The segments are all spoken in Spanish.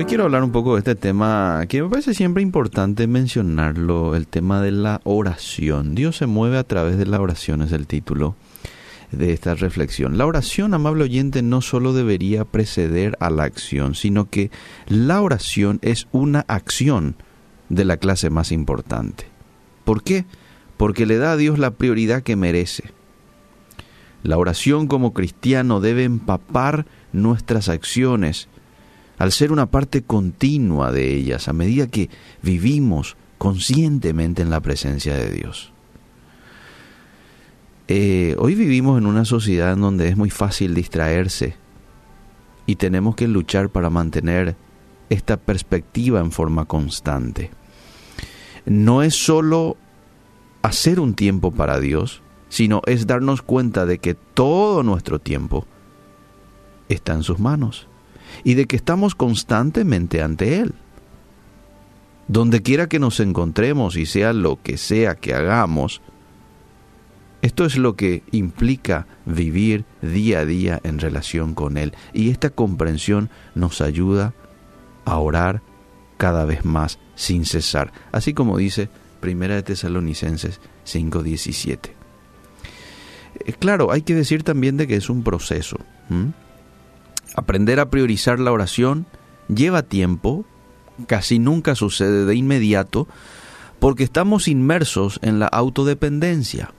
Hoy quiero hablar un poco de este tema que me parece siempre importante mencionarlo, el tema de la oración. Dios se mueve a través de la oración, es el título de esta reflexión. La oración, amable oyente, no solo debería preceder a la acción, sino que la oración es una acción de la clase más importante. ¿Por qué? Porque le da a Dios la prioridad que merece. La oración como cristiano debe empapar nuestras acciones al ser una parte continua de ellas a medida que vivimos conscientemente en la presencia de Dios. Eh, hoy vivimos en una sociedad en donde es muy fácil distraerse y tenemos que luchar para mantener esta perspectiva en forma constante. No es solo hacer un tiempo para Dios, sino es darnos cuenta de que todo nuestro tiempo está en sus manos y de que estamos constantemente ante Él. Donde quiera que nos encontremos y sea lo que sea que hagamos, esto es lo que implica vivir día a día en relación con Él. Y esta comprensión nos ayuda a orar cada vez más sin cesar. Así como dice Primera de Tesalonicenses 5:17. Eh, claro, hay que decir también de que es un proceso. Aprender a priorizar la oración lleva tiempo, casi nunca sucede de inmediato, porque estamos inmersos en la autodependencia.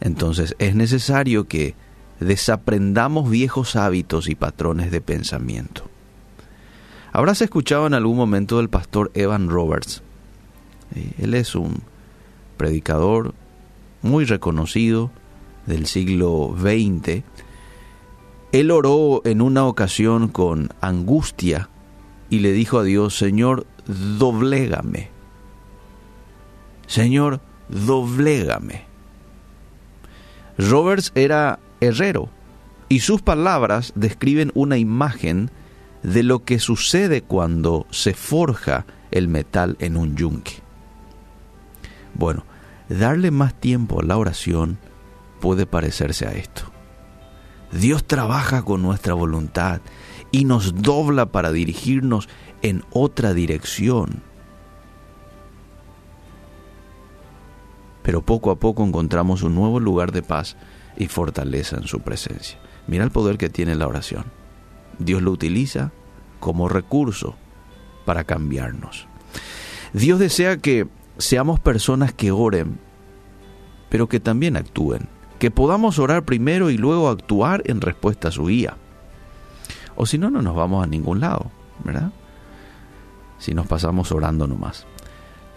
Entonces es necesario que desaprendamos viejos hábitos y patrones de pensamiento. Habrás escuchado en algún momento del pastor Evan Roberts. Eh, él es un predicador muy reconocido del siglo XX él oró en una ocasión con angustia y le dijo a Dios, Señor, doblégame. Señor, doblégame. Roberts era herrero y sus palabras describen una imagen de lo que sucede cuando se forja el metal en un yunque. Bueno, darle más tiempo a la oración puede parecerse a esto. Dios trabaja con nuestra voluntad y nos dobla para dirigirnos en otra dirección. Pero poco a poco encontramos un nuevo lugar de paz y fortaleza en su presencia. Mira el poder que tiene la oración. Dios lo utiliza como recurso para cambiarnos. Dios desea que seamos personas que oren, pero que también actúen que podamos orar primero y luego actuar en respuesta a su guía. O si no, no nos vamos a ningún lado, ¿verdad? Si nos pasamos orando nomás.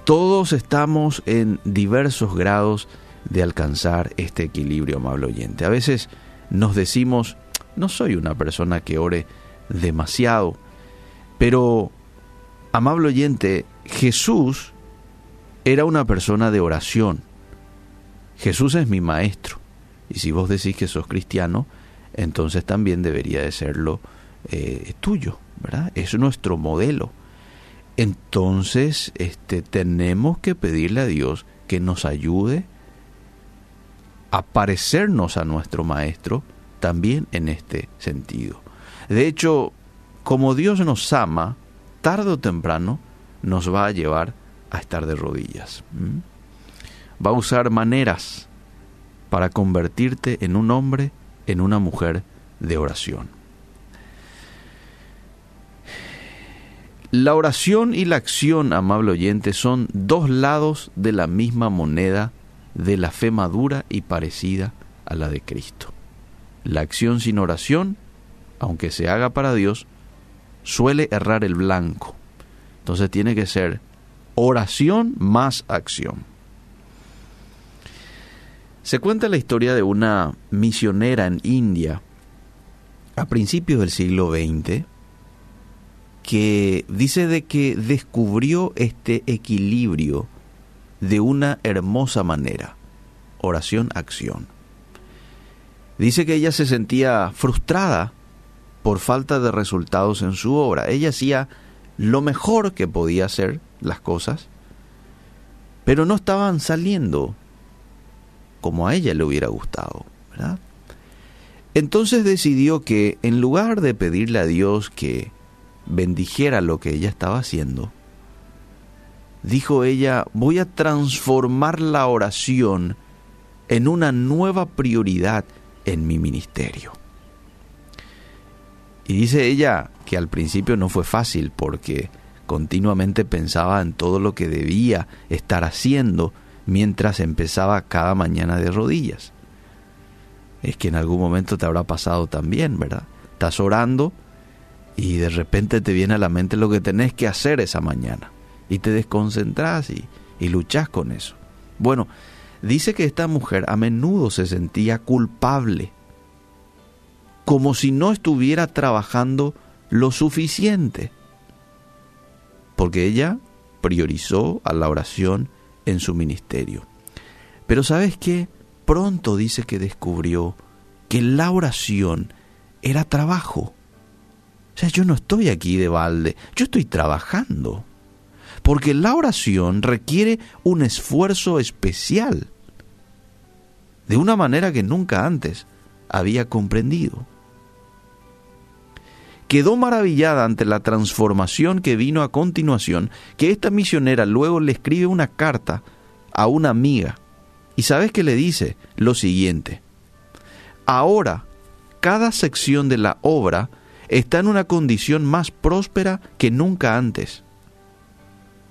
Todos estamos en diversos grados de alcanzar este equilibrio, amable oyente. A veces nos decimos, no soy una persona que ore demasiado, pero, amable oyente, Jesús era una persona de oración. Jesús es mi maestro. Y si vos decís que sos cristiano, entonces también debería de serlo eh, tuyo, ¿verdad? Es nuestro modelo. Entonces, este, tenemos que pedirle a Dios que nos ayude a parecernos a nuestro Maestro también en este sentido. De hecho, como Dios nos ama, tarde o temprano nos va a llevar a estar de rodillas. Va a usar maneras para convertirte en un hombre, en una mujer de oración. La oración y la acción, amable oyente, son dos lados de la misma moneda de la fe madura y parecida a la de Cristo. La acción sin oración, aunque se haga para Dios, suele errar el blanco. Entonces tiene que ser oración más acción. Se cuenta la historia de una misionera en India a principios del siglo XX que dice de que descubrió este equilibrio de una hermosa manera, oración-acción. Dice que ella se sentía frustrada por falta de resultados en su obra. Ella hacía lo mejor que podía hacer las cosas, pero no estaban saliendo como a ella le hubiera gustado, Entonces decidió que en lugar de pedirle a Dios que bendijera lo que ella estaba haciendo, dijo ella, voy a transformar la oración en una nueva prioridad en mi ministerio. Y dice ella que al principio no fue fácil porque continuamente pensaba en todo lo que debía estar haciendo mientras empezaba cada mañana de rodillas. Es que en algún momento te habrá pasado también, ¿verdad? Estás orando y de repente te viene a la mente lo que tenés que hacer esa mañana y te desconcentras y, y luchas con eso. Bueno, dice que esta mujer a menudo se sentía culpable, como si no estuviera trabajando lo suficiente, porque ella priorizó a la oración en su ministerio. Pero sabes qué? Pronto dice que descubrió que la oración era trabajo. O sea, yo no estoy aquí de balde, yo estoy trabajando. Porque la oración requiere un esfuerzo especial, de una manera que nunca antes había comprendido. Quedó maravillada ante la transformación que vino a continuación, que esta misionera luego le escribe una carta a una amiga. Y sabes que le dice lo siguiente, ahora cada sección de la obra está en una condición más próspera que nunca antes.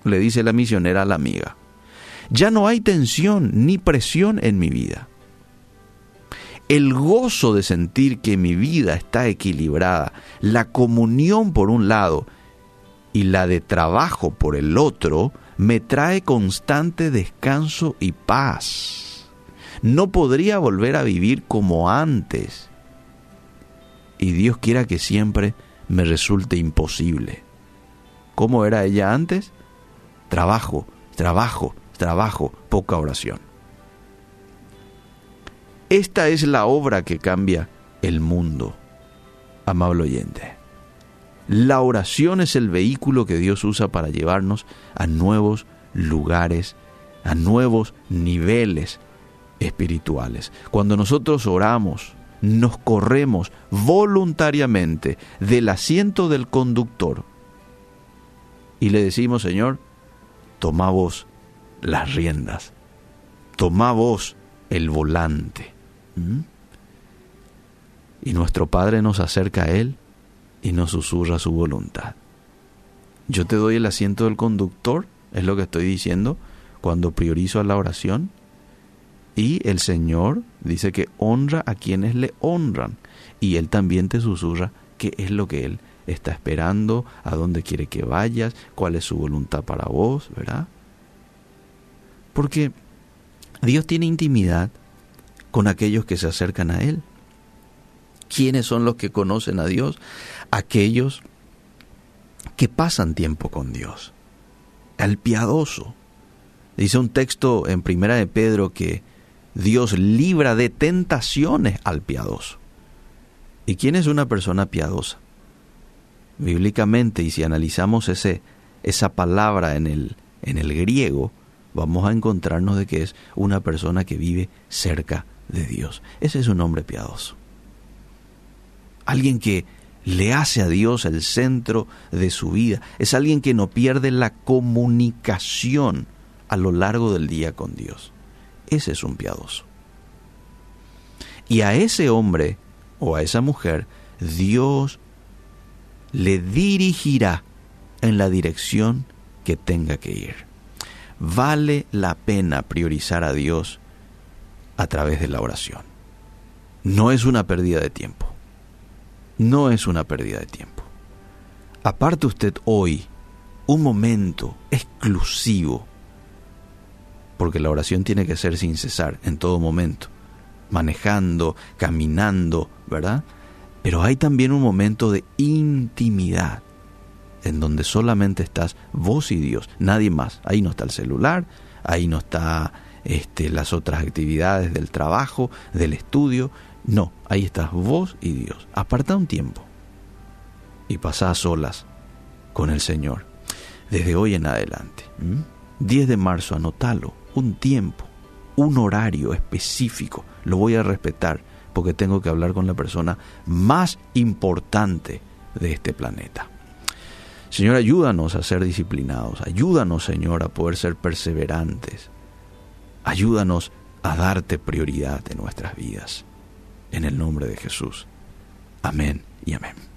Le dice la misionera a la amiga. Ya no hay tensión ni presión en mi vida. El gozo de sentir que mi vida está equilibrada, la comunión por un lado y la de trabajo por el otro, me trae constante descanso y paz. No podría volver a vivir como antes y Dios quiera que siempre me resulte imposible. ¿Cómo era ella antes? Trabajo, trabajo, trabajo, poca oración. Esta es la obra que cambia el mundo, amable oyente. La oración es el vehículo que Dios usa para llevarnos a nuevos lugares, a nuevos niveles espirituales. Cuando nosotros oramos, nos corremos voluntariamente del asiento del conductor y le decimos, Señor, toma vos las riendas, toma vos el volante. Y nuestro Padre nos acerca a Él y nos susurra su voluntad. Yo te doy el asiento del conductor, es lo que estoy diciendo, cuando priorizo a la oración, y el Señor dice que honra a quienes le honran. Y Él también te susurra qué es lo que Él está esperando, a dónde quiere que vayas, cuál es su voluntad para vos, ¿verdad? Porque Dios tiene intimidad con aquellos que se acercan a Él. ¿Quiénes son los que conocen a Dios? Aquellos que pasan tiempo con Dios. El piadoso. Dice un texto en Primera de Pedro que Dios libra de tentaciones al piadoso. ¿Y quién es una persona piadosa? Bíblicamente, y si analizamos ese, esa palabra en el, en el griego, vamos a encontrarnos de que es una persona que vive cerca de Dios. Ese es un hombre piadoso. Alguien que le hace a Dios el centro de su vida. Es alguien que no pierde la comunicación a lo largo del día con Dios ese es un piadoso. Y a ese hombre o a esa mujer, Dios le dirigirá en la dirección que tenga que ir. Vale la pena priorizar a Dios a través de la oración. No es una pérdida de tiempo. No es una pérdida de tiempo. Aparte usted hoy un momento exclusivo porque la oración tiene que ser sin cesar, en todo momento, manejando, caminando, ¿verdad? Pero hay también un momento de intimidad, en donde solamente estás vos y Dios, nadie más. Ahí no está el celular, ahí no está este, las otras actividades del trabajo, del estudio. No, ahí estás vos y Dios. Aparta un tiempo y pasa a solas con el Señor. Desde hoy en adelante. 10 de marzo, anótalo un tiempo, un horario específico. Lo voy a respetar porque tengo que hablar con la persona más importante de este planeta. Señor, ayúdanos a ser disciplinados, ayúdanos, Señor, a poder ser perseverantes, ayúdanos a darte prioridad en nuestras vidas. En el nombre de Jesús. Amén y amén.